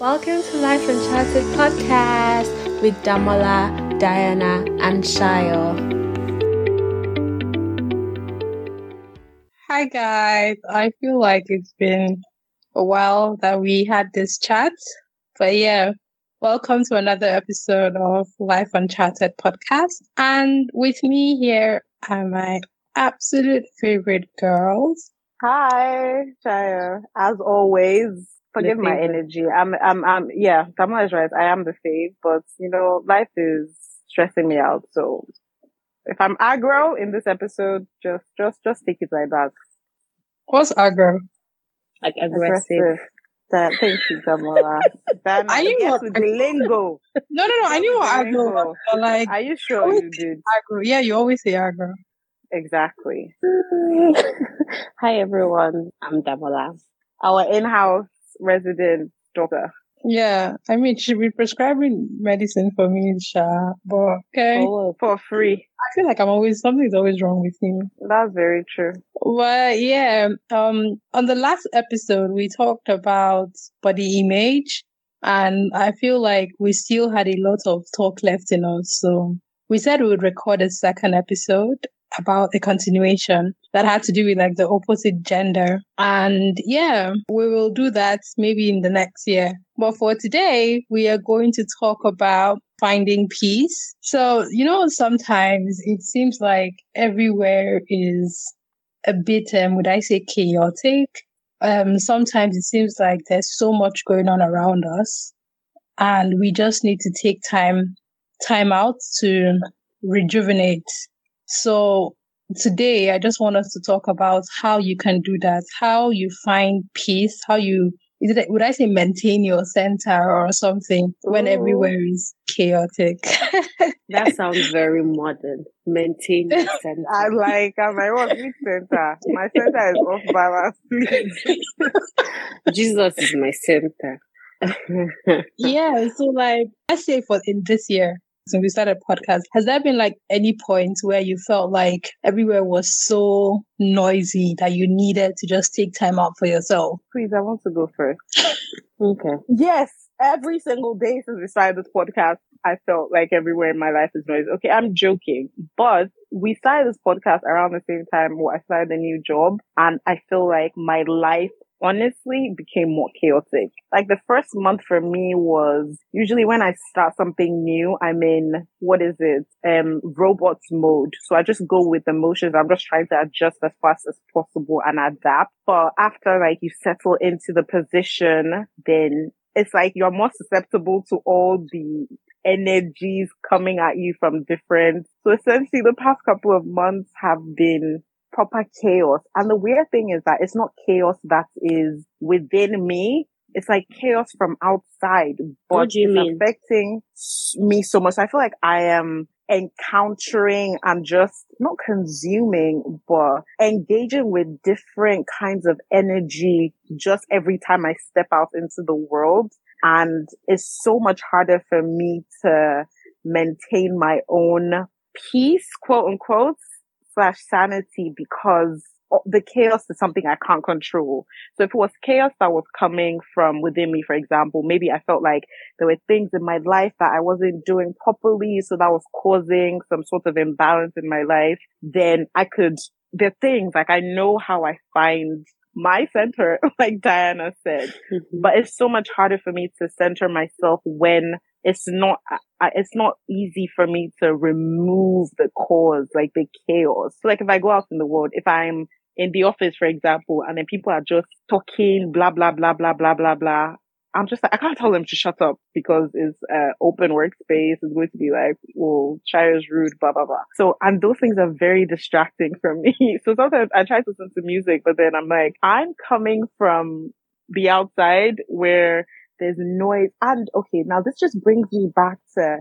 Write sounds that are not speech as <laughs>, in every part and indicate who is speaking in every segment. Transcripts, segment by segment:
Speaker 1: Welcome to Life Uncharted podcast with Damola, Diana, and Shayo.
Speaker 2: Hi guys, I feel like it's been a while that we had this chat, but yeah, welcome to another episode of Life Uncharted podcast. And with me here are my absolute favorite girls.
Speaker 3: Hi, Shayo. As always, forgive my energy. I'm, I'm, I'm, yeah, Tamara is right. I am the fave, but you know, life is stressing me out. So if I'm aggro in this episode, just, just, just take it like that.
Speaker 2: What's aggro?
Speaker 1: Like aggressive.
Speaker 3: That, thank you, Tamara. Then I
Speaker 2: knew
Speaker 3: guess
Speaker 2: what-
Speaker 3: with the lingo.
Speaker 2: No, no, no. I knew what aggro was, but like,
Speaker 3: Are you sure
Speaker 2: always
Speaker 3: you did?
Speaker 2: aggro. Yeah, you always say aggro.
Speaker 3: Exactly. <laughs>
Speaker 1: Hi everyone, I'm Damola.
Speaker 3: Our in-house resident doctor.
Speaker 2: Yeah, I mean, she'd be prescribing medicine for me, Sha. But okay,
Speaker 1: Oh,
Speaker 3: For free.
Speaker 2: I feel like I'm always something's always wrong with me.
Speaker 3: That's very true.
Speaker 2: But yeah, um, on the last episode, we talked about body image, and I feel like we still had a lot of talk left in us. So we said we would record a second episode about a continuation that had to do with like the opposite gender. And yeah, we will do that maybe in the next year. But for today, we are going to talk about finding peace. So, you know, sometimes it seems like everywhere is a bit, um, would I say chaotic? Um, sometimes it seems like there's so much going on around us and we just need to take time, time out to rejuvenate. So today I just want us to talk about how you can do that, how you find peace, how you, is it, would I say maintain your center or something when
Speaker 3: Ooh.
Speaker 2: everywhere is chaotic? <laughs> <laughs>
Speaker 1: that sounds very modern. Maintain your <laughs> center.
Speaker 3: I like, I'm like, what's mid center? My center is off balance, please.
Speaker 1: Jesus is my center.
Speaker 2: yeah so like let's say for in this year since we started podcast has there been like any point where you felt like everywhere was so noisy that you needed to just take time out for yourself
Speaker 3: Please, I want to go first. <laughs>
Speaker 1: okay.
Speaker 3: Yes, every single day since we started this podcast, I felt like everywhere in my life is noise. Okay, I'm joking, but we started this podcast around the same time where I started a new job, and I feel like my life honestly became more chaotic. Like the first month for me was usually when I start something new, I'm in what is it? Um robots mode. So I just go with the motions. I'm just trying to adjust as fast as possible and adapt. But after like you settle into the position, then it's like you're more susceptible to all the energies coming at you from different. So essentially the past couple of months have been proper chaos. And the weird thing is that it's not chaos that is within me. It's like chaos from outside, but
Speaker 1: What do you
Speaker 3: it's
Speaker 1: mean?
Speaker 3: affecting me so much. I feel like I am encountering and just not consuming, but engaging with different kinds of energy just every time I step out into the world. And it's so much harder for me to maintain my own peace, quote unquote, slash sanity because the chaos is something I can't control. So if it was chaos that was coming from within me, for example, maybe I felt like there were things in my life that I wasn't doing properly. So that was causing some sort of imbalance in my life. Then I could, there are things like I know how I find my center, <laughs> like Diana said. Mm-hmm. But it's so much harder for me to center myself when it's not I, it's not easy for me to remove the cause like the chaos. So like if i go out in the world if i'm in the office for example and then people are just talking blah blah blah blah blah blah blah i'm just like i can't tell them to shut up because it's uh, open workspace. It's going to be like well is rude blah blah blah. So and those things are very distracting for me. <laughs> So sometimes i try to listen to music but then i'm like i'm coming from the outside where there's noise. And okay, now this just brings me back to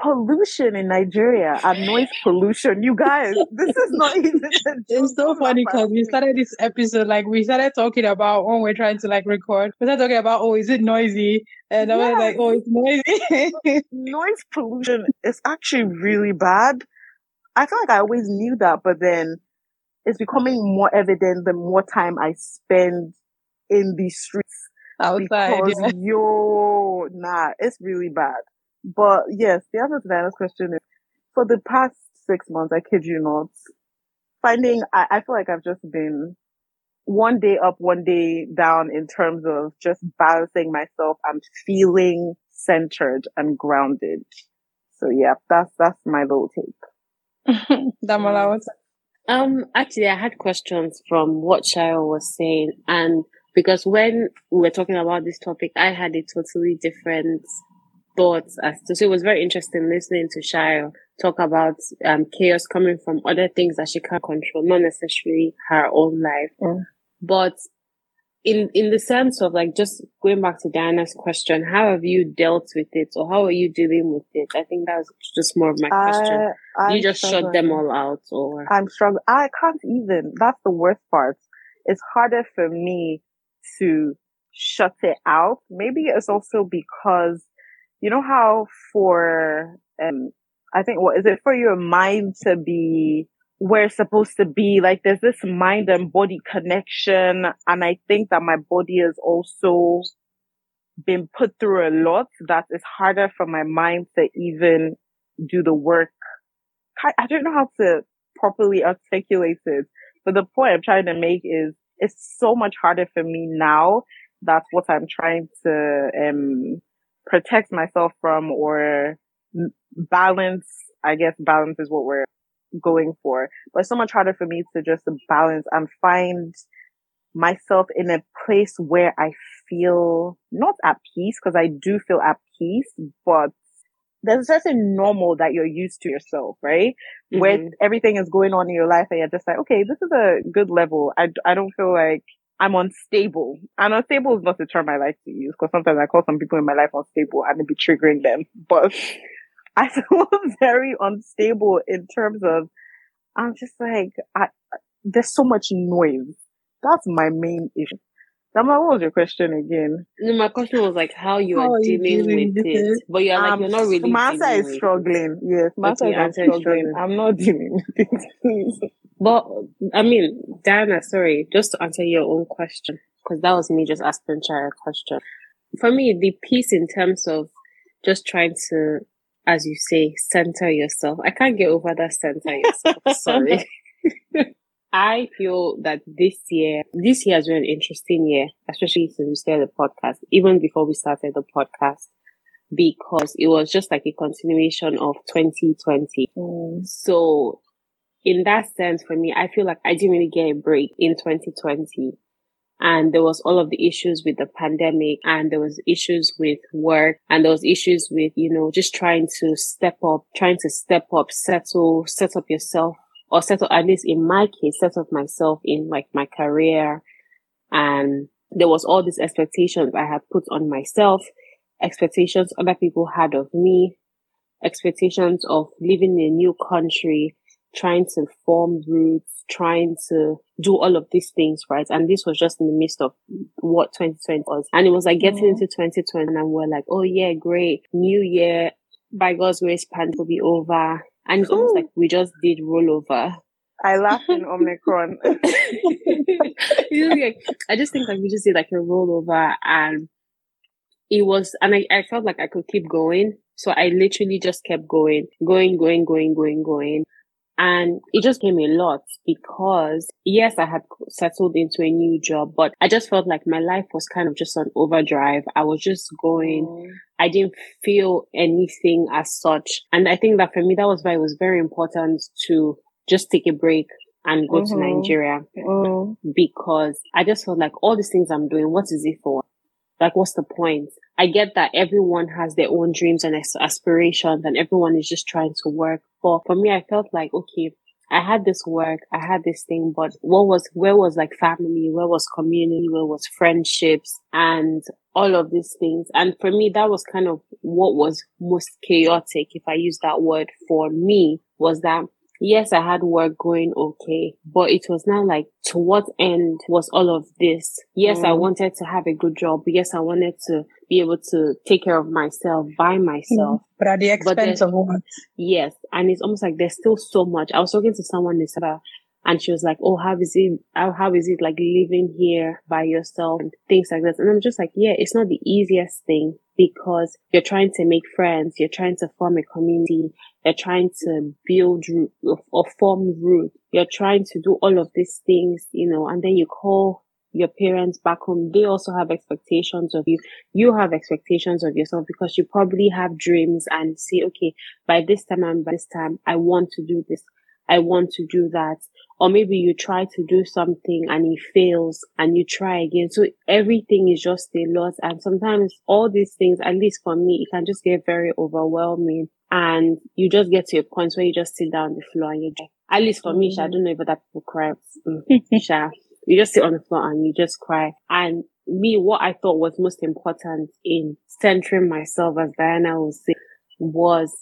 Speaker 3: pollution in Nigeria and noise pollution. You guys, this is not even. <laughs>
Speaker 2: it's so funny because we started this episode like we started talking about when we're trying to like record we started talking about oh is it noisy and i was like oh it's noisy <laughs>
Speaker 3: noise pollution is actually really bad. I feel like I always knew that, but then it's becoming more evident the more time I spend in the streets.
Speaker 2: outside.
Speaker 3: Because
Speaker 2: Yeah.
Speaker 3: yo, nah, it's really bad. But yes, the answer to Diana's question is for the past six months, I kid you not, finding I, I feel like I've just been one day up, one day down in terms of just balancing myself and feeling centered and grounded. So yeah, that's that's my little take. <laughs>
Speaker 2: Damola, what's
Speaker 1: Um, actually, I had questions from what Shayo was saying, and because when we were talking about this topic, I had a totally different thoughts as to. So it was very interesting listening to Shayo talk about um chaos coming from other things that she can't control, not necessarily her own life, but in in the sense of like just going back to Diana's question, how have you dealt with it, or how are you dealing with it? I think that was just more of my question.
Speaker 3: I,
Speaker 1: you just shut them all out, or
Speaker 3: I'm struggling. I can't even. That's the worst part. It's harder for me to shut it out. Maybe it's also because you know how for um I think what is it for your mind to be where it's supposed to be like there's this mind and body connection and I think that my body has also been put through a lot that is harder for my mind to even do the work I don't know how to properly articulate it, but the point I'm trying to make is it's so much harder for me now. That's what I'm trying to um protect myself from or balance. I guess balance is what we're going for, but it's so much harder for me to just balance and find myself in a place where I feel not at peace because I do feel at peace, but there's just a certain normal that you're used to yourself, right? Where
Speaker 1: Mhm.
Speaker 3: everything is going on in your life and you're just like, okay, this is a good level. I, I don't feel like I'm unstable. And unstable is not the term I like to use because sometimes I call some people in my life unstable and it be triggering them. But <laughs> I feel <laughs> very unstable in terms of, I'm just like, I, there's so much noise. That's my main issue. Dama, what was your question again?
Speaker 1: No, my question was like how you
Speaker 2: How
Speaker 1: are dealing
Speaker 2: dealing
Speaker 1: with
Speaker 2: with
Speaker 1: it,
Speaker 2: it?
Speaker 1: but you're like
Speaker 3: Um,
Speaker 1: you're not really.
Speaker 3: my answer is
Speaker 1: with it.
Speaker 3: struggling. Yes, my
Speaker 1: Okay,
Speaker 3: answer is
Speaker 1: your
Speaker 3: I'm
Speaker 1: is
Speaker 3: struggling.
Speaker 1: struggling.
Speaker 3: I'm not <laughs> dealing with it.
Speaker 1: But I mean, Diana, sorry, just to answer your own question, because that was me just asking Shayo a question. For me, the piece in terms of just trying to, as you say, center yourself. I can't get over that center yourself. <laughs> sorry. <laughs> I feel that this year, this year has been an interesting year, especially since we started the podcast, even before we started the podcast, because it was just like a continuation of 2020. Mm. So in that sense, for me, I feel like I didn't really get a break in 2020. And there was all of the issues with the pandemic and there was issues with work and there was issues with, you know, just trying to step up, trying to step up, settle, set up yourself or settle, at least in my case, set up myself in like my career. And there was all these expectations I had put on myself, expectations other people had of me, expectations of living in a new country, trying to form roots, trying to do all of these things, right? And this was just in the midst of what 2020 was. And it was like getting into 2020 and we're like, oh yeah, great. New year. By God's grace, pandemic will be over. And it's almost like we just did rollover.
Speaker 3: I laugh in Omicron. <laughs> <laughs>
Speaker 1: You know, like, I just think like we just did like a rollover and it was, and I, I felt like I could keep going. So I literally just kept going, going, going, going, going, going. And it just came a lot because yes, I had settled into a new job, but I just felt like my life was kind of just on overdrive. I was just going. I didn't feel anything as such. And I think that for me, that was why it was very important to just take a break and go to
Speaker 3: Mhm.
Speaker 1: Nigeria
Speaker 3: Mm.
Speaker 1: because I just felt like all these things I'm doing, what is it for? Like, what's the point? I get that everyone has their own dreams and aspirations and everyone is just trying to work. But for me, I felt like, okay, I had this work, I had this thing, but what was, where was like family? Where was community? Where was friendships and all of these things? And for me, that was kind of what was most chaotic, if I use that word for me, was that yes, I had work going okay, but it was not like to what end was all of this? Yes, I
Speaker 3: Mm.
Speaker 1: wanted to have a good job. Yes, I wanted to be able to take care of myself by myself.
Speaker 2: But at the expense
Speaker 1: then-
Speaker 2: of what?
Speaker 1: Yes. And it's almost like there's still so much. I was talking to someone this about, And she was like, Oh, how is it, how, how is it like living here by yourself and things like that? And I'm just like, yeah, it's not the easiest thing because you're trying to make friends, you're trying to form a community, you're trying to build or form root, you're trying to do all of these things, you know, and then you call your parents back home, they also have expectations of you. You have expectations of yourself because you probably have dreams and say, okay, by this time and by this time, I want to do this. I want to do that. Or maybe you try to do something and it fails and you try again. So everything is just a lot. And sometimes all these things, at least for me, it can just get very overwhelming. And you just get to a point where you just sit down on the floor and you just, at least for me, Sha, I don't know if other people cry. Mm, <laughs> Sha, you just sit on the floor and you just cry. And me, what I thought was most important in centering myself, as Diana was saying, was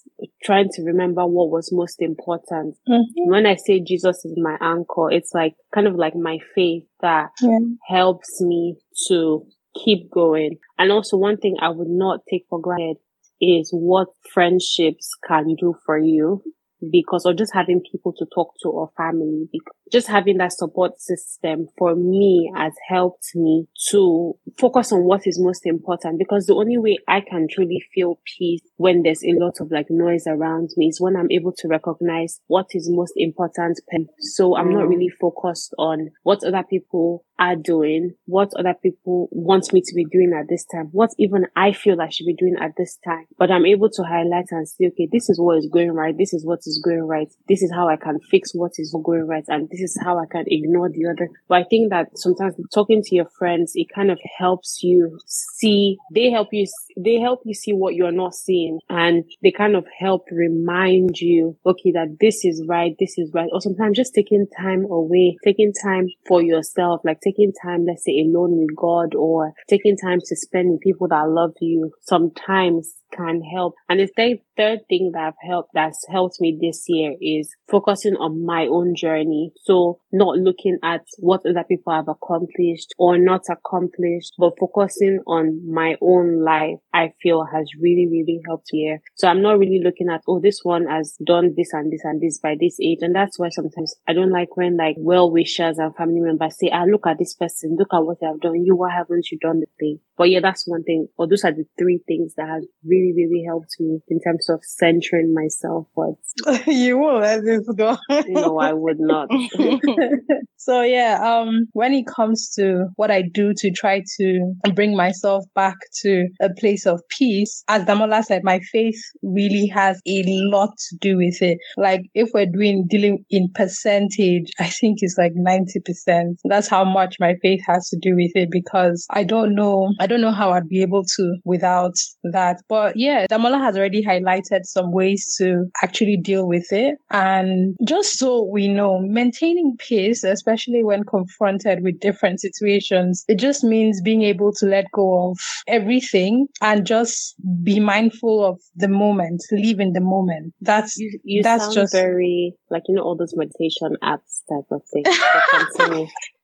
Speaker 1: trying to remember what was most important. Mm-hmm. When I say Jesus is my anchor, it's like kind of like my faith that yeah. helps me to keep going. And also one thing I would not take for granted is what friendships can do for you because or just having people to talk to or family because just having that support system for me has helped me to focus on what is most important because the only way I can truly feel peace when there's a lot of like noise around me is when I'm able to recognize what is most important. So I'm not mm. really focused on what other people are doing, what other people want me to be doing at this time, what even I feel I should be doing at this time. But I'm able to highlight and say, okay, this is what is going right. This is what is going right. This is how I can fix what is going right. And this is how I can ignore the other. But I think that sometimes talking to your friends, it kind of helps you see, they help you, they help you see what you're not seeing and they kind of help remind you, okay, that this is right, this is right. Or sometimes just taking time away, taking time for yourself, like taking time, let's say alone with God or taking time to spend with people that love you sometimes can help. And the third, third thing that I've helped, that's helped me this year is focusing on my own journey. So not looking at what other people have accomplished or not accomplished, but focusing on my own life, I feel has really, really helped here. So I'm not really looking at, oh, this one has done this and this and this by this age. And that's why sometimes I don't like when like well wishers and family members say, ah, look at this person, look at what they have done. You, why haven't you done the thing? But yeah, that's one thing, or those are the three things that have really, really helped me in terms of centering myself. But <laughs>
Speaker 2: you won't let this go.
Speaker 1: no, I would not. <laughs> <laughs>
Speaker 2: so yeah, um, when it comes to what I do to try to bring myself back to a place of peace, as Damola said, my faith really has a lot to do with it. Like if we're doing dealing in percentage, I think it's like 90%. That's how much my faith has to do with it because I don't know, I don't know how I'd be able to without that. But yeah, Damola has already highlighted some ways to actually deal with it. And just so we know, maintaining peace, especially when confronted with different situations, it just means being able to let go of everything and just be mindful of the moment, live in the moment. That's
Speaker 1: you, you
Speaker 2: that's just
Speaker 1: very like you know all those meditation apps type of thing. <laughs>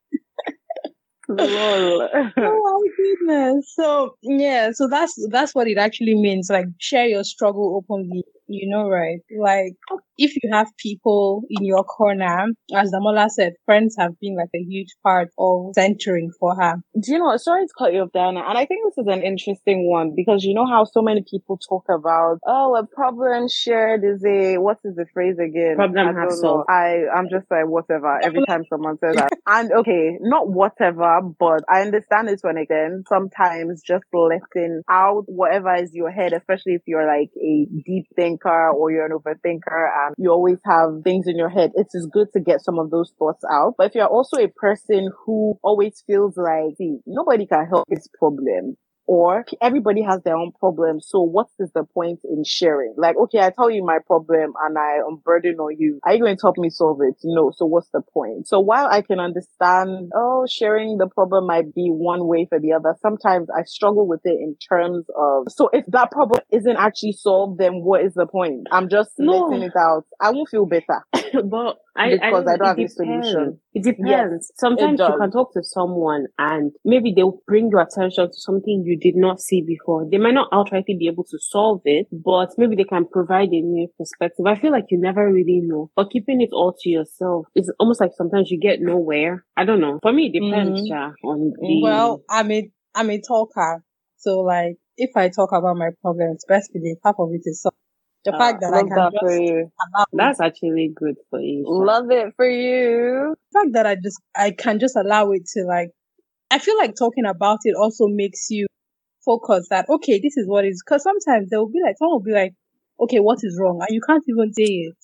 Speaker 1: <laughs>
Speaker 2: Oh my goodness. So yeah, so that's that's what it actually means. Like share your struggle openly you know, right? Like, if you have people in your corner, as Damola said, friends have been like a huge part of centering for her.
Speaker 3: Do you know, what? sorry to cut you off, Diana, and I think this is an interesting one because you know how so many people talk about, oh, a problem shared is a, what is the phrase again?
Speaker 1: Problem half solved.
Speaker 3: I, I'm just like, whatever, every time someone says that. <laughs> And okay, not whatever, but I understand it to an extent. Sometimes just letting out whatever is your head, especially if you're like a deep thing thinker or you're an overthinker and you always have things in your head, it is good to get some of those thoughts out. But if you're also a person who always feels like, nobody can help this problem or everybody has their own problem. So what is the point in sharing? Like, okay, I tell you my problem and I unburden on you. Are you going to help me solve it? No. So what's the point? So while I can understand, oh, sharing the problem might be one way for the other, sometimes I struggle with it in terms of, so if that problem isn't actually solved, then what is the point? I'm just no. letting it out. I won't feel better. <laughs>
Speaker 1: but I,
Speaker 3: because I,
Speaker 1: I
Speaker 3: don't have
Speaker 1: it
Speaker 3: a solution.
Speaker 1: It depends. Sometimes
Speaker 3: does.
Speaker 1: you can talk to someone and maybe they'll bring your attention to something you did not see before. They might not outrightly be able to solve it, but maybe they can provide a new perspective. I feel like you never really know. But keeping it all to yourself is almost like sometimes you get nowhere. I don't know. For me, it depends,
Speaker 2: Mhm.
Speaker 1: yeah, on the
Speaker 2: Well, I'm a I'm a talker, so like if I talk about my problems, best believe half of it is solved. The uh, fact that I can
Speaker 3: that
Speaker 2: just
Speaker 3: for you.
Speaker 1: that's actually good for you.
Speaker 3: Love it for you.
Speaker 2: the fact that I just I can just allow it to like I feel like talking about it also makes you focus that okay, this is what is because sometimes there will be like someone will be like, okay, what is wrong? And you can't even say it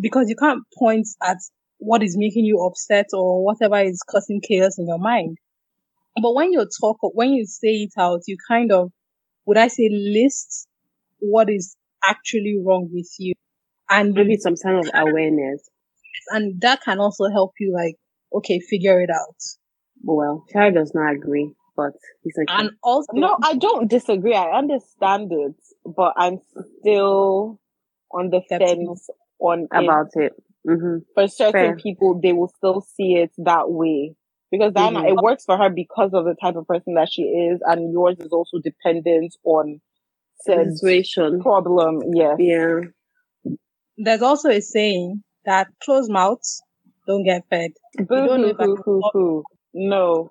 Speaker 2: because you can't point at what is making you upset or whatever is causing chaos in your mind. But when you talk when you say it out, you kind of would I say list what is actually wrong with you. And
Speaker 1: Maybe some kind of awareness.
Speaker 2: and that can also help you like, okay, figure it out.
Speaker 1: Well, Charlie does not agree, but he's like,
Speaker 2: And also,
Speaker 3: No, I don't disagree. I understand it, but I'm still on the
Speaker 2: Skeptical.
Speaker 3: fence on it.
Speaker 1: about it. hmm
Speaker 3: For certain
Speaker 1: Fair.
Speaker 3: people, they will still see it that way. Because Diana,
Speaker 1: Mhm.
Speaker 3: it works for her because of the type of person that she is, and yours is also dependent on said
Speaker 1: Situation.
Speaker 3: problem. Yeah,
Speaker 1: Yeah.
Speaker 2: there's also a saying that closed mouths don't get fed.
Speaker 3: Boo
Speaker 2: don't know
Speaker 3: hoo
Speaker 2: if I
Speaker 3: hoo
Speaker 2: can
Speaker 3: hoo
Speaker 2: talk-
Speaker 3: hoo. No.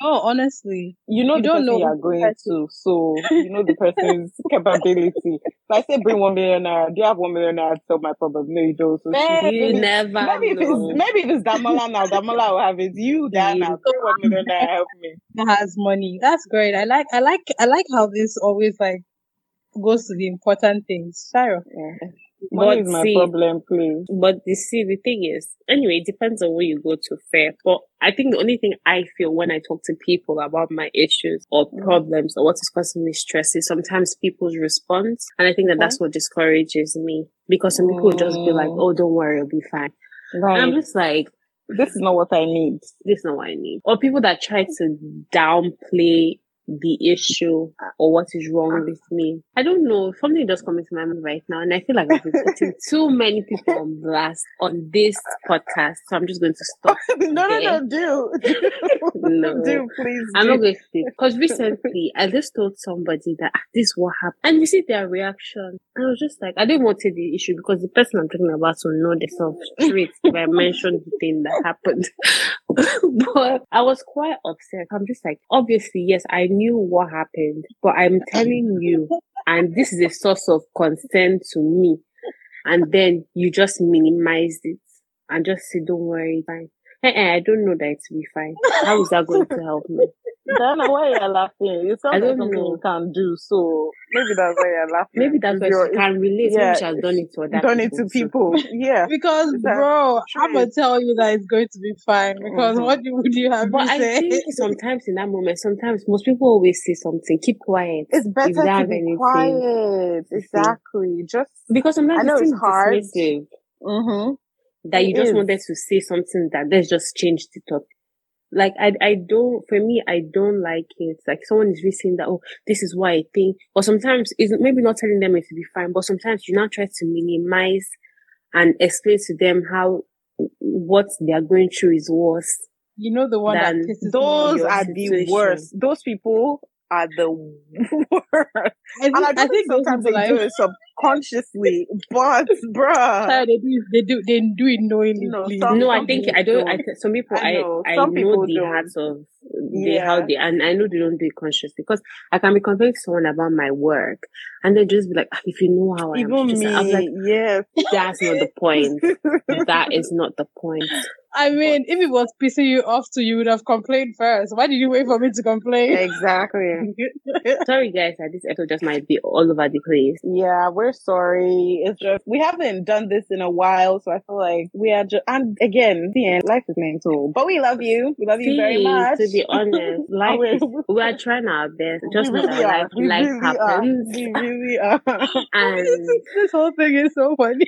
Speaker 2: Oh, honestly,
Speaker 3: You know
Speaker 2: You
Speaker 3: the
Speaker 2: don't
Speaker 3: person
Speaker 2: know
Speaker 3: you are going
Speaker 2: person-
Speaker 3: to, so you know the person's <laughs> capability. So I say bring one million naira. Do you have one million naira to solve my problem? No, you don't. So she-
Speaker 1: You
Speaker 3: maybe,
Speaker 1: never
Speaker 3: maybe if
Speaker 1: know.
Speaker 3: it's maybe if it's Damola now, Damola will have it. You, <laughs> Diana, bring one million naira, help me.
Speaker 2: that has money. That's great. I like, I like, I like how this always like goes to the important things. Shayo.
Speaker 3: Yeah.
Speaker 1: But
Speaker 3: is my
Speaker 1: see-
Speaker 3: problem, please.
Speaker 1: But you see, the thing is, anyway, it depends on where you go to fair. But I think the only thing I feel when I talk to people about my issues or
Speaker 3: Mm.
Speaker 1: problems or what is causing me stress is sometimes people's response. And I think that that's what discourages me because some people will just be like,
Speaker 3: Mm.
Speaker 1: oh, don't worry, it'll be fine. And I'm just like,
Speaker 3: This is not what I need.
Speaker 1: this is not what I need. Or people that try to downplay the issue or what is wrong with me. I don't know. Something just coming to my mind right now, and I feel like I've been putting <laughs> too many people on blast on this podcast. So I'm just going to stop. <laughs>
Speaker 3: no, no, no,
Speaker 1: Okay.
Speaker 3: do. <laughs>
Speaker 1: No.
Speaker 3: do, please.
Speaker 1: I'm
Speaker 3: do.
Speaker 1: not going to because recently I just told somebody that "Ah, this is what happened, and you see their reaction. I was just like, I didn't want to the issue because the person I'm talking about will know themselves straight if I mentioned the thing that happened. <laughs> but I was quite upset. I'm just like, obviously, yes, I knew what happened, but I'm telling you, and this is a source of concern to me. And then you just minimized it and just say, don't worry, fine. Eh, eh, I don't know that it will be fine. How is that going to help me?
Speaker 3: Diana, why are you laughing? It sounds
Speaker 1: I
Speaker 3: like
Speaker 1: don't
Speaker 3: something
Speaker 1: know.
Speaker 3: you can do, so maybe that's why you're laughing.
Speaker 1: Maybe that's
Speaker 3: If
Speaker 1: why
Speaker 3: you're-
Speaker 1: can relate.
Speaker 3: yeah,
Speaker 1: Maybe she has done it to other
Speaker 3: done it to
Speaker 1: too.
Speaker 3: people. Yeah. <laughs>
Speaker 2: Because, bro, I'm gonna tell you that it's going to be fine. Because
Speaker 3: Mhm.
Speaker 2: what do- would you have
Speaker 1: But
Speaker 2: me
Speaker 1: I
Speaker 2: say?
Speaker 1: think <laughs> sometimes in that moment, sometimes most people always say something, keep quiet.
Speaker 3: It's better to be
Speaker 1: anything.
Speaker 3: quiet. Exactly. Just
Speaker 1: Because sometimes
Speaker 3: I know
Speaker 1: it
Speaker 3: it's hard.
Speaker 1: dismissive
Speaker 3: mm-hmm.
Speaker 1: That you
Speaker 3: It
Speaker 1: just
Speaker 3: is.
Speaker 1: wanted to say something that let's just change the topic. Like I, I don't. For me, I don't like it. Like someone is really saying that, oh, this is what I think. Or sometimes is maybe not telling them it to be fine, but sometimes you now try to minimize and explain to them how what they are going through is worse.
Speaker 2: You know the one that
Speaker 1: Than
Speaker 2: pisses me
Speaker 3: Those
Speaker 1: your
Speaker 3: are the worst. Those people are the <laughs> worst.
Speaker 2: I think,
Speaker 3: And I,
Speaker 2: I think
Speaker 3: sometimes they
Speaker 2: like
Speaker 3: do it subconsciously, but bruh.
Speaker 2: Sorry, they do they do they do it knowingly.
Speaker 3: No, some-
Speaker 1: no, I think I don't. I
Speaker 3: don't.
Speaker 1: th- some people
Speaker 3: I
Speaker 1: I
Speaker 3: know.
Speaker 1: I,
Speaker 3: Some
Speaker 1: know
Speaker 3: people
Speaker 1: the
Speaker 3: don't.
Speaker 1: hearts of the how they and I know they don't do it consciously because I can be complaining to someone about my work and they just be like, "Ah, if you know how I am,
Speaker 3: Even
Speaker 1: just,
Speaker 3: me,
Speaker 1: I'm like,
Speaker 3: yes.
Speaker 1: that's not the point. <laughs> that is not the point.
Speaker 2: I mean, if it was pissing you off to you would have complained first. Why did you wait for me to complain?
Speaker 3: exactly. <laughs>
Speaker 1: Sorry, guys, that this episode just might be all over the place.
Speaker 3: Yeah, we're sorry. It's just we haven't done this in a while, so I feel like we are just. And again, the end. Life is mental, but we love you. We love you very much.
Speaker 1: To be honest, <laughs> life
Speaker 3: we
Speaker 1: is, we are trying our best. Just
Speaker 3: we really
Speaker 1: that
Speaker 3: are.
Speaker 1: life,
Speaker 3: We
Speaker 1: life
Speaker 3: really
Speaker 1: happens,
Speaker 3: are. We really are.
Speaker 1: and <laughs>
Speaker 2: this whole thing is so funny.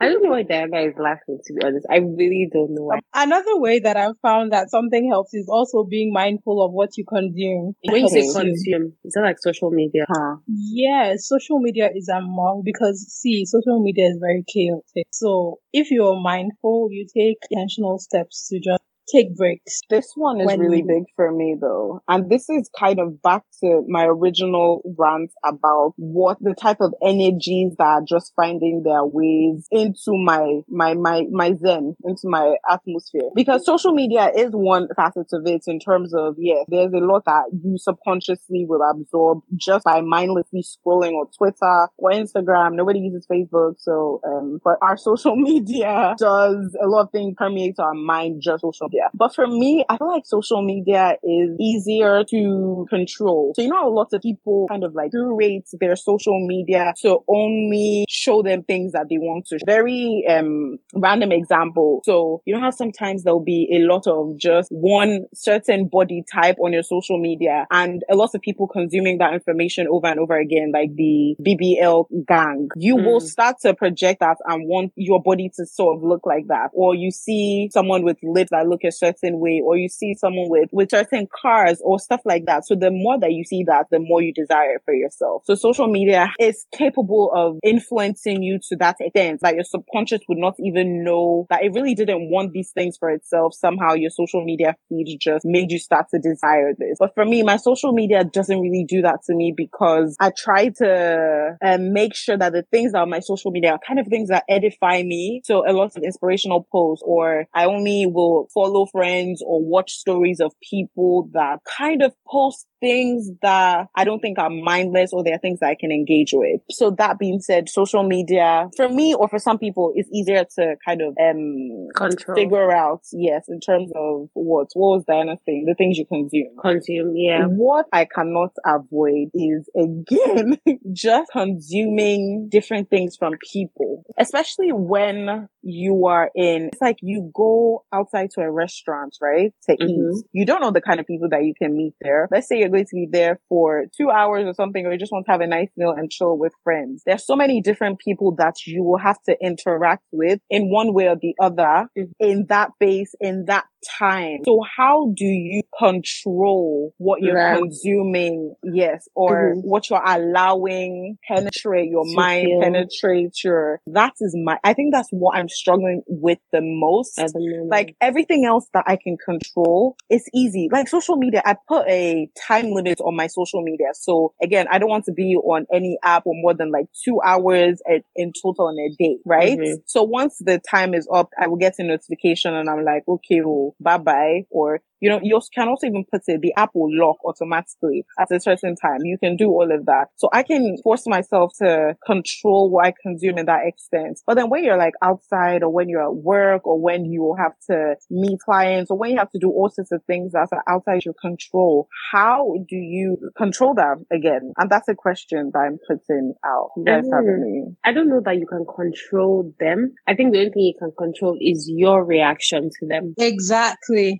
Speaker 1: I don't know why Diana is laughing. To be honest, I really don't know.
Speaker 2: Um, another way that I've found that something helps is also being mindful of what you consume.
Speaker 1: When you say consume, is that like social media?
Speaker 3: Huh.
Speaker 2: Yeah, social media is among because see, social media is very chaotic. So if you're mindful, you take intentional steps to just take breaks.
Speaker 3: This one is
Speaker 2: When
Speaker 3: really big for me though. And this is kind of back to my original rant about what the type of energies that are just finding their ways into my, my, my, my zen, into my atmosphere. Because social media is one facet of it in terms of, yes, there's a lot that you subconsciously will absorb just by mindlessly scrolling on Twitter or Instagram. Nobody uses Facebook. So, um, but our <laughs> social media does a lot of things permeate our mind, just social media. But for me, I feel like social media is easier to control. So you know, a lot of people kind of like curate their social media to only show them things that they want to. Very um random example. So you know how sometimes there'll be a lot of just one certain body type on your social media and a lot of people consuming that information over and over again, like the BBL gang. You will
Speaker 1: Mm.
Speaker 3: start to project that and want your body to sort of look like that. Or you see someone with lips that look a certain way, or you see someone with, with certain cars or stuff like that. So the more that you see that, the more you desire it for yourself. So social media is capable of influencing you to that extent that your subconscious would not even know that it really didn't want these things for itself. Somehow your social media feed just made you start to desire this. But for me, my social media doesn't really do that to me because I try to um, make sure that the things that are on my social media are kind of things that edify me. So a lot of inspirational posts or I only will follow friends or watch stories of people that kind of post things that I don't think are mindless or they're things that I can engage with. So that being said, social media for me or for some people is easier to kind of um
Speaker 1: Control.
Speaker 3: figure out, yes, in terms of what what was Diana saying, the things you consume.
Speaker 1: Consume, yeah.
Speaker 3: What I cannot avoid is again <laughs> just consuming different things from people, especially when you are in, it's like you go outside to a restaurant, right? To
Speaker 1: Mhm.
Speaker 3: eat. You don't know the kind of people that you can meet there. Let's say you're going to be there for two hours or something, or you just want to have a nice meal and chill with friends. There's so many different people that you will have to interact with in one way or the other
Speaker 1: Mhm.
Speaker 3: in that base, in that time. So how do you control what you're
Speaker 1: Right.
Speaker 3: consuming? Yes. Or
Speaker 1: Mhm.
Speaker 3: what you're allowing penetrate your
Speaker 1: To
Speaker 3: mind,
Speaker 1: feel.
Speaker 3: penetrate your, that is my, I think that's what I'm struggling with the most.
Speaker 1: Moment.
Speaker 3: Like everything else that I can control is easy. Like social media, I put a time limit on my social media. So again, I don't want to be on any app for more than like two hours at, in total in a day, right?
Speaker 1: Mhm.
Speaker 3: So once the time is up, I will get a notification and I'm like, okay, well, bye bye. Or, you know, you can also even put it, the app will lock automatically at a certain time. You can do all of that. So I can force myself to control what I consume in that extent. But then when you're like outside or when you're at work or when you have to meet clients or when you have to do all sorts of things that are outside your control, how do you control that again? And that's a question that I'm putting out. You guys have
Speaker 1: Mm.
Speaker 3: any?
Speaker 1: I don't know that you can control them. I think the only thing you can control is your reaction to them.
Speaker 2: Exactly.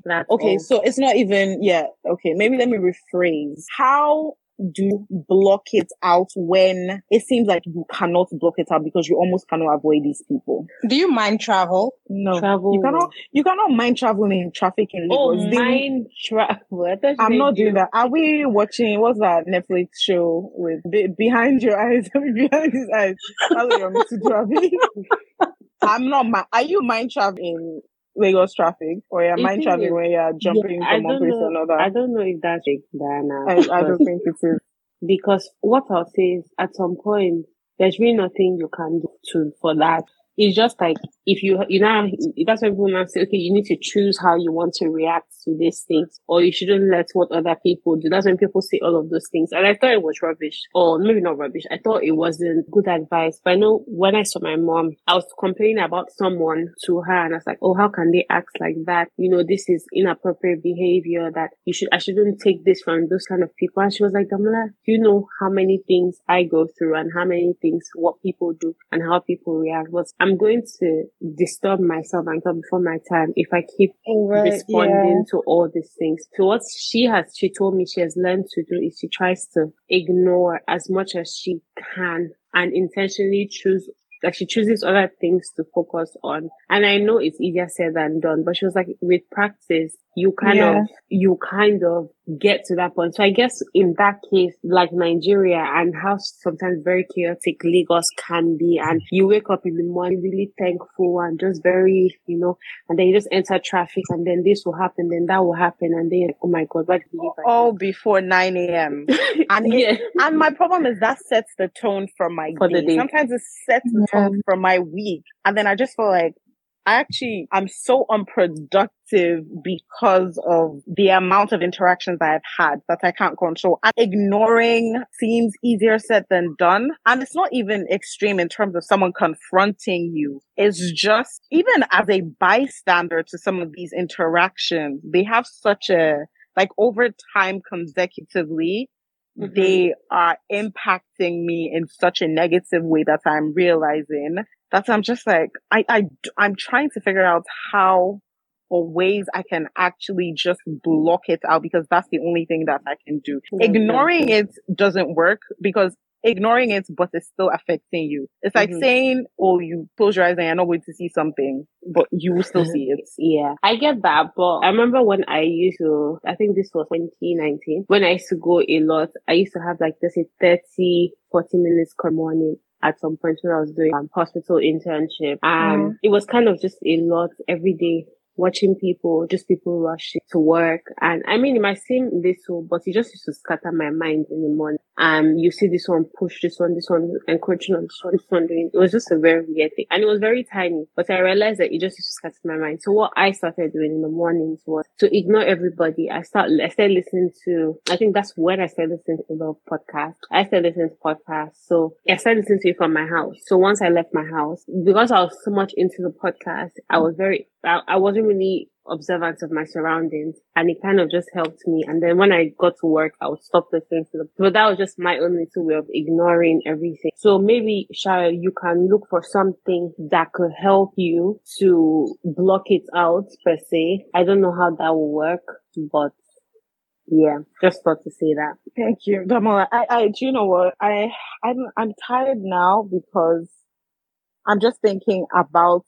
Speaker 1: That's
Speaker 3: Okay, so it's not even, yeah, okay, maybe let me rephrase. How do you block it out when it seems like you cannot block it out because you almost cannot avoid these people?
Speaker 2: Do you mind travel?
Speaker 3: No.
Speaker 1: travel.
Speaker 3: You cannot, you cannot mind traveling in traffic in
Speaker 1: Oh,
Speaker 3: Lagos. They-
Speaker 1: mind travel. I thought you
Speaker 3: I'm not
Speaker 1: you-
Speaker 3: doing that. Are we watching, what's that Netflix show with Be- Behind Your Eyes? <laughs> Behind His Eyes. That's you want me to? <laughs> I'm not, are you mind traveling in Lagos traffic or you're mind traveling when you're jumping
Speaker 1: I
Speaker 3: from one place to another?
Speaker 1: I don't know if that's it, Diana.
Speaker 3: Uh, I,
Speaker 1: I
Speaker 3: don't think it is.
Speaker 1: because what I'll say is at some point there's really nothing you can do to for that. It's just like if you you know that's when people now say, okay, you need to choose how you want to react to these things, or you shouldn't let what other people do. That's when people say all of those things, and I thought it was rubbish, or maybe not rubbish. I thought it wasn't good advice. But I know when I saw my mom, I was complaining about someone to her, and I was like, oh, how can they act like that? You know, this is inappropriate behavior. That you should I shouldn't take this from those kind of people. And she was like, Damola, do you know how many things I go through and how many things what people do and how people react? But I'm going to disturb myself and come before my time if I keep oh, responding to all these things. So what she has, she told me she has learned to do is she tries to ignore as much as she can and intentionally choose like she chooses other things to focus on. And I know it's easier said than done, but she was like, with practice, you kind yeah. of, you kind of get to that point. So I guess in that case, like Nigeria and how sometimes very chaotic Lagos can be, and you wake up in the morning really thankful and just very, you know, and then you just enter traffic and then this will happen, then that will happen, and then, oh my God, what
Speaker 3: All before 9 a.m. <laughs> and, yeah. It, and my problem is that sets the tone for my for day. day. Sometimes it sets the tone for my week. And then I just feel like I actually, I'm so unproductive because of the amount of interactions I've had that I can't control. And ignoring seems easier said than done. And it's not even extreme in terms of someone confronting you. It's just, even as a bystander to some of these interactions, they have such a, like over time consecutively, Mm-hmm. they are impacting me in such a negative way that I'm realizing that I'm just like, I, I, I'm trying to figure out how or ways I can actually just block it out because that's the only thing that I can do. Mm-hmm. Ignoring it doesn't work because ignoring it, but it's still affecting you. It's like mm-hmm. saying, oh, you close your eyes and you're not going to see something, but you will still see it.
Speaker 1: Yeah, I get that. But I remember when I used to, I think this was 2019, when I used to go a lot, I used to have like, let's say 30, 40 minutes per morning at some point when I was doing um, hospital internship. And mm. it was kind of just a lot every day watching people, just people rushing to work. And I mean, it might seem little, but it just used to scatter my mind in the morning. Um, you see this one push this one, this one encroaching on this one, this one doing. It was just a very weird thing. And it was very tiny, but I realized that it just used to scatter my mind. So what I started doing in the mornings was to ignore everybody. I start, I started listening to, I think that's when I started listening to of podcasts. I started listening to podcasts. So I started listening to it from my house. So once I left my house, because I was so much into the podcast, I was very, I, I wasn't really observant of my surroundings and it kind of just helped me. And then when I got to work, I would stop to them. But that was just my own little way of ignoring everything. So maybe Shaya, you can look for something that could help you to block it out per se. I don't know how that will work, but yeah, just thought to say that.
Speaker 3: Thank you, Damola. I, I, do you know what? I, I'm, I'm tired now because I'm just thinking about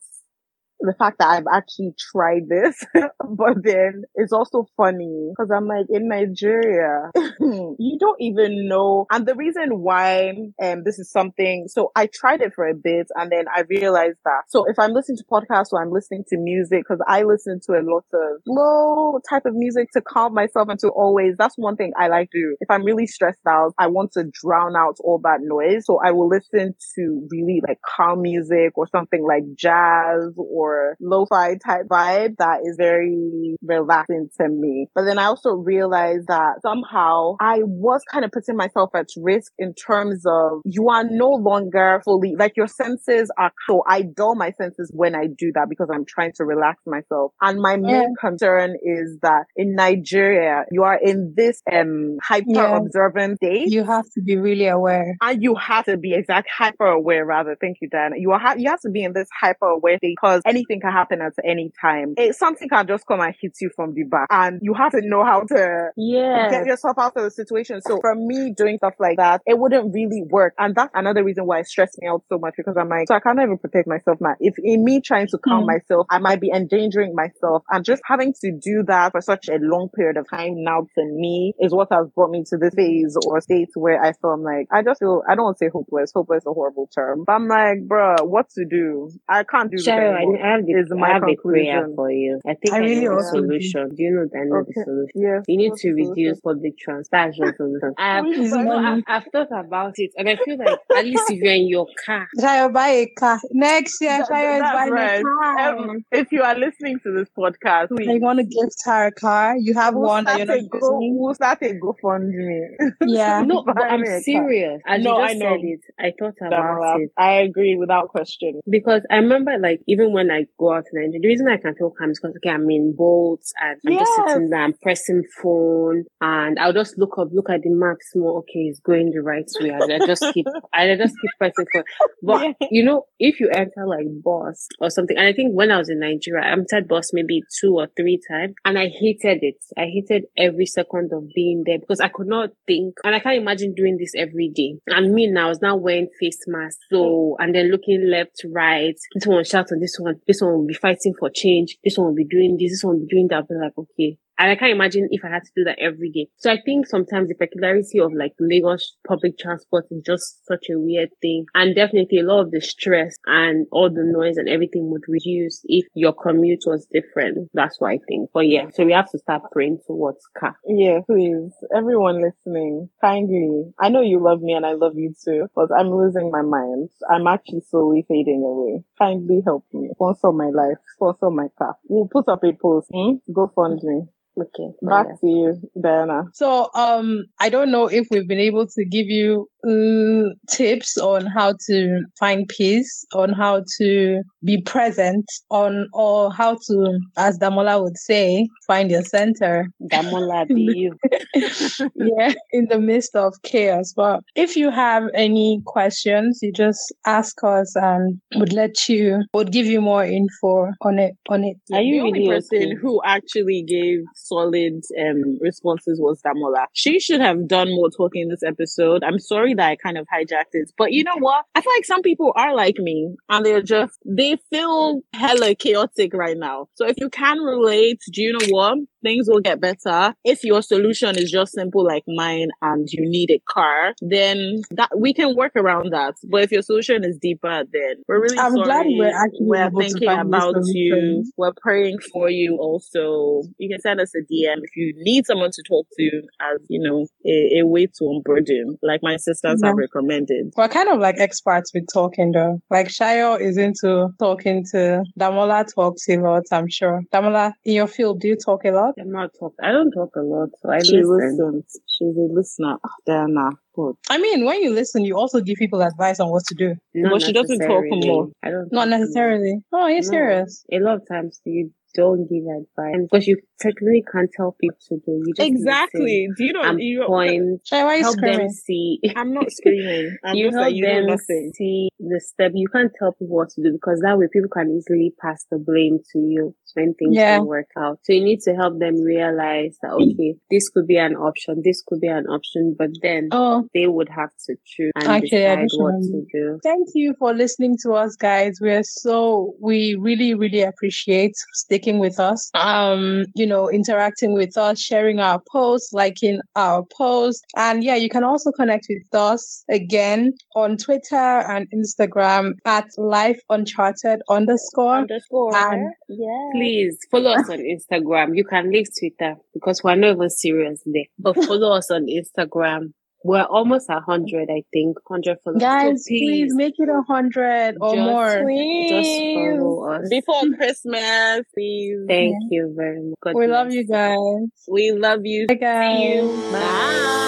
Speaker 3: the fact that I've actually tried this, <laughs> but then it's also funny because I'm like in Nigeria, <clears throat> you don't even know. And the reason why um this is something, so I tried it for a bit and then I realized that. So if I'm listening to podcasts or I'm listening to music, because I listen to a lot of low type of music to calm myself and to always, that's one thing I like to do. If I'm really stressed out, I want to drown out all that noise. So I will listen to really like calm music or something like jazz or lo-fi type vibe that is very relaxing to me. But then I also realized that somehow I was kind of putting myself at risk in terms of you are no longer fully, like your senses are, so I dull my senses when I do that because I'm trying to relax myself. And my main concern is that in Nigeria, you are in this um hyper yeah. observant state.
Speaker 2: You have to be really aware.
Speaker 3: And you have to be exact hyper aware rather. Thank you, Dan. You are, you have to be in this hyper aware because any anything can happen at any time. It, something can just come and hit you from the back and you have to know how to
Speaker 1: yeah.
Speaker 3: get yourself out of the situation. So for me doing stuff like that, it wouldn't really work. And that's another reason why it stressed me out so much because I'm like, so I can't even protect myself now. If in me trying to calm mm. myself, I might be endangering myself and just having to do that for such a long period of time now to me is what has brought me to this phase or state where I feel I'm like, I just feel, I don't want to say hopeless. Hopeless is a horrible term, but I'm like, bruh, what to do? I can't do
Speaker 1: Cheryl, I, have the, is my I have conclusion. a for you. I think I, I really know the solution. Do. do you know that I know okay. the solution?
Speaker 3: Yes.
Speaker 1: You need to reduce public transport. That's solution. I have, no, I've, I've, thought about it and I feel like <laughs> at least if you're in your car.
Speaker 2: Try to buy a car. Next year, try to buy right. a car.
Speaker 3: Um, if you are listening to this podcast,
Speaker 2: we I want to gift her a car. You have we'll one that you're not
Speaker 3: go, using. We'll start a GoFundMe. <laughs>
Speaker 2: Yeah. <laughs>
Speaker 1: no, but I'm serious. As no, just I know. said it, I thought about it.
Speaker 3: I agree without question.
Speaker 1: Because I remember like even when I go out to Nigeria, the reason I can feel calm is because okay, I'm in bolts and I'm just sitting there, I'm pressing phone, and I'll just look up, look at the maps more. Okay, it's going the right way. And I just keep, <laughs> I just keep pressing phone. But you know, if you enter like bus or something, and I think when I was in Nigeria, I entered bus maybe two or three times, and I hated it. I hated every second of being there because I could not think, and I can't imagine doing this every day. And me now, I was now wearing face mask, so and then looking left, right. This one shout on this one. This one will be fighting for change. This one will be doing this. This one will be doing that. I'll like, okay. And I can't imagine if I had to do that every day. So I think sometimes the peculiarity of like Lagos public transport is just such a weird thing. And definitely a lot of the stress and all the noise and everything would reduce if your commute was different. That's what I think. But yeah, so we have to start praying towards car.
Speaker 3: Yeah, please. Everyone listening, kindly. I know you love me and I love you too, but I'm losing my mind. I'm actually slowly fading away. Kindly help me. Sponsor my life. Sponsor my car. We'll put up a post. Hmm? Go fund me.
Speaker 1: Okay.
Speaker 3: Back
Speaker 1: yeah.
Speaker 3: to you, Diana.
Speaker 2: So, um, I don't know if we've been able to give you uh, tips on how to find peace, on how to be present, on or how to, as Damola would say, find your center.
Speaker 1: Damola, <laughs> be you. <laughs>
Speaker 2: yeah, in the midst of chaos. But if you have any questions, you just ask us and would let you would give you more info on it on it.
Speaker 3: Are you
Speaker 1: the
Speaker 3: the
Speaker 1: only
Speaker 3: only person
Speaker 1: okay?
Speaker 3: who actually gave solid um responses was Damola. She should have done more talking in this episode. I'm sorry that I kind of hijacked it, but you know what? I feel like some people are like me and they're just they feel hella chaotic right now. So if you can relate, do you know what? Things will get better. If your solution is just simple like mine and you need a car, then that we can work around that. But if your solution is deeper, then we're really
Speaker 2: I'm
Speaker 3: sorry.
Speaker 2: glad we're actually
Speaker 3: we're thinking about you. We're praying for you also. You can send us a DM if you need someone to talk to as, you know, a, a way to unburden, like my sisters have recommended.
Speaker 2: We're kind of like experts with talking though. Like Shayo is into talking to Damola talks a lot, I'm sure. Damola, in your field, do you talk a lot?
Speaker 1: I'm not talk. I don't talk a lot, so I
Speaker 3: She
Speaker 1: listen.
Speaker 3: listens. She's a listener. Ah, oh, Diana. Good.
Speaker 2: I mean, when you listen, you also give people advice on what to do.
Speaker 1: Not
Speaker 3: But she doesn't talk
Speaker 1: necessarily.
Speaker 3: more.
Speaker 1: I don't.
Speaker 2: Not
Speaker 1: talk more.
Speaker 2: necessarily. Oh, you're
Speaker 1: No.
Speaker 2: serious?
Speaker 1: A lot of times you don't give advice because you technically can't tell people to do. You just
Speaker 3: Exactly. Do you know?
Speaker 1: listen and
Speaker 3: you
Speaker 1: point,
Speaker 2: why are you
Speaker 1: help them see.
Speaker 3: I'm not <laughs> screaming. I'm
Speaker 1: you
Speaker 3: just
Speaker 1: help
Speaker 3: like you
Speaker 1: them
Speaker 3: nothing.
Speaker 1: see the step. You can't tell people what to do because that way people can easily pass the blame to you when things
Speaker 2: Yeah.
Speaker 1: don't work out. So you need to help them realize that okay, this could be an option, this could be an option, but then
Speaker 2: Oh,
Speaker 1: they would have to choose and
Speaker 2: Actually,
Speaker 1: decide what to do.
Speaker 2: thank you for listening to us, guys. We're so, we really, really appreciate sticking with us. Um, you know, interacting with us, sharing our posts, liking our posts. And yeah, you can also connect with us again on Twitter and Instagram at life uncharted underscore.
Speaker 3: Underscore.
Speaker 2: And-
Speaker 3: yeah.
Speaker 1: Please follow us on Instagram. You can leave Twitter because we're not even serious there. But follow us on Instagram. We're almost a hundred, I think. Hundred followers. So
Speaker 2: Guys, please make it a hundred or
Speaker 1: Just
Speaker 2: more.
Speaker 1: just follow us.
Speaker 3: Before Christmas, please.
Speaker 1: Thank you very much. God
Speaker 2: We love you guys.
Speaker 3: We love you.
Speaker 2: Bye, guys.
Speaker 3: Bye.